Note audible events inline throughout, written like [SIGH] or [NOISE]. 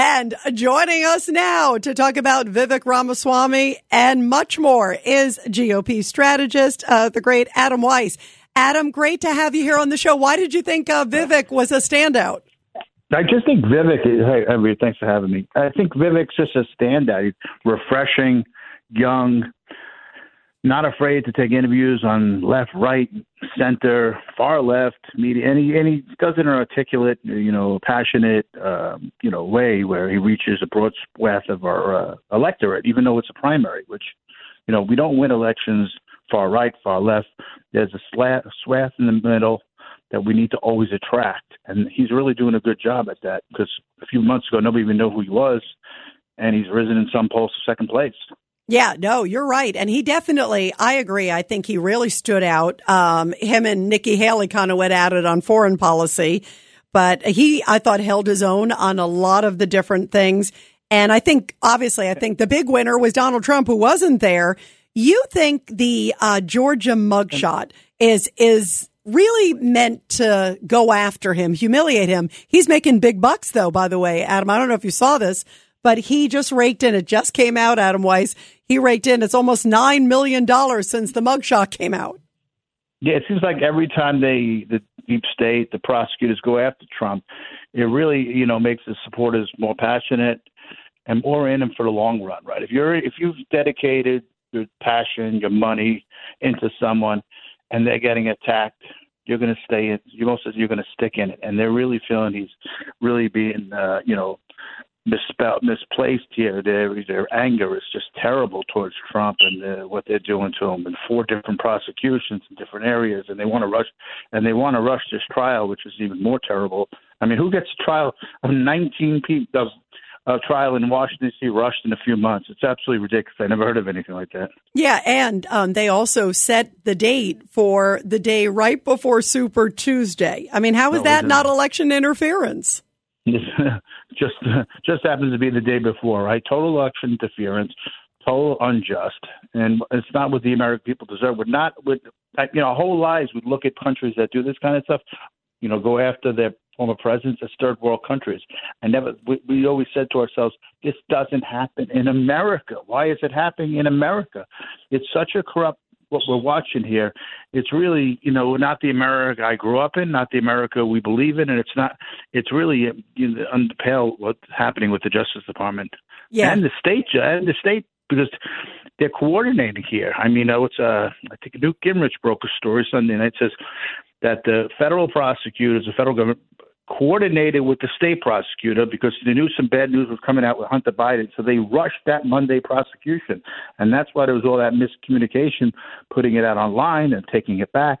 And joining us now to talk about Vivek Ramaswamy and much more is GOP strategist, uh, the great Adam Weiss. Adam, great to have you here on the show. Why did you think uh, Vivek was a standout? I just think Vivek. Hey, everybody, thanks for having me. I think Vivek's just a standout. He's refreshing, young, not afraid to take interviews on left, right, center, far left, media, and he, and he does it in an articulate, you know, passionate, um, you know, way where he reaches a broad swath of our uh, electorate, even though it's a primary, which, you know, we don't win elections far right, far left. There's a swath in the middle that we need to always attract, and he's really doing a good job at that because a few months ago nobody even knew who he was, and he's risen in some polls to second place. Yeah, no, you're right. And he definitely, I agree. I think he really stood out. Um, him and Nikki Haley kind of went at it on foreign policy, but he, I thought, held his own on a lot of the different things. And I think, obviously, I think the big winner was Donald Trump, who wasn't there. You think the uh, Georgia mugshot is is really meant to go after him, humiliate him? He's making big bucks, though. By the way, Adam, I don't know if you saw this, but he just raked in. It just came out, Adam Weiss. He raked in. It's almost $9 million since the mugshot came out. Yeah, it seems like every time they, the deep state, the prosecutors go after Trump, it really, you know, makes the supporters more passionate and more in them for the long run, right? If you're, if you've dedicated your passion, your money into someone and they're getting attacked, you're going to stay in, you most you're going to stick in it. And they're really feeling he's really being, uh, you know, misspelled, misplaced here. Their their anger is just terrible towards Trump and uh, what they're doing to him, and four different prosecutions in different areas, and they want to rush and they want to rush this trial, which is even more terrible. I mean, who gets a trial of 19 people? Of, a trial in Washington D.C. rushed in a few months. It's absolutely ridiculous. I never heard of anything like that. Yeah, and um, they also set the date for the day right before Super Tuesday. I mean, how is no, that not election interference? [LAUGHS] just just happens to be the day before, right? Total election interference, total unjust, and it's not what the American people deserve. We're not with you know, whole lives we look at countries that do this kind of stuff, you know, go after their former presidents as third world countries. I never we, we always said to ourselves, this doesn't happen in America. Why is it happening in America? It's such a corrupt what we're watching here, it's really you know not the America I grew up in, not the America we believe in, and it's not. It's really you know, under pale what's happening with the Justice Department yeah. and the state and the state because they're coordinating here. I mean, it's uh, I think Newt Gingrich broke a story Sunday night says that the federal prosecutors, the federal government coordinated with the state prosecutor because they knew some bad news was coming out with Hunter Biden. So they rushed that Monday prosecution. And that's why there was all that miscommunication, putting it out online and taking it back.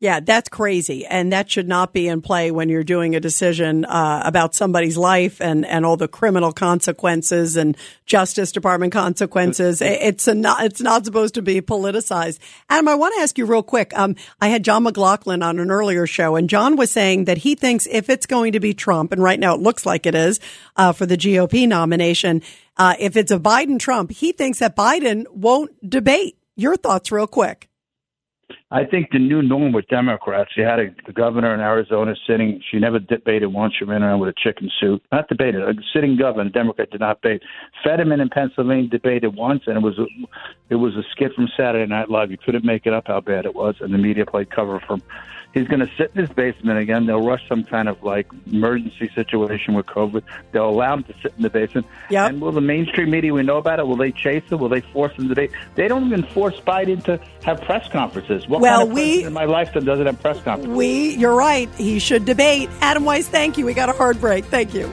Yeah, that's crazy. And that should not be in play when you're doing a decision uh, about somebody's life and, and all the criminal consequences and Justice Department consequences. It's a not, it's not supposed to be politicized. Adam, I want to ask you real quick. Um, I had John McLaughlin on an earlier show and John was saying that he thinks if it's going to be Trump, and right now it looks like it is, uh, for the GOP nomination, uh, if it's a Biden Trump, he thinks that Biden won't debate. Your thoughts real quick. I think the new norm with Democrats, you had a, the governor in Arizona sitting, she never debated once. She ran around with a chicken suit. Not debated. A sitting governor, Democrat did not debate. Fetterman in Pennsylvania debated once, and it was a, it was a skit from Saturday Night Live. You couldn't make it up how bad it was, and the media played cover from He's going to sit in his basement again. They'll rush some kind of like emergency situation with COVID. They'll allow him to sit in the basement. Yep. And will the mainstream media we know about it? Will they chase him? Will they force him to debate? They don't even force Biden to have press conferences. What well, kind of we in my lifetime doesn't have press conferences? We, you're right. He should debate. Adam Weiss, thank you. We got a hard break. Thank you.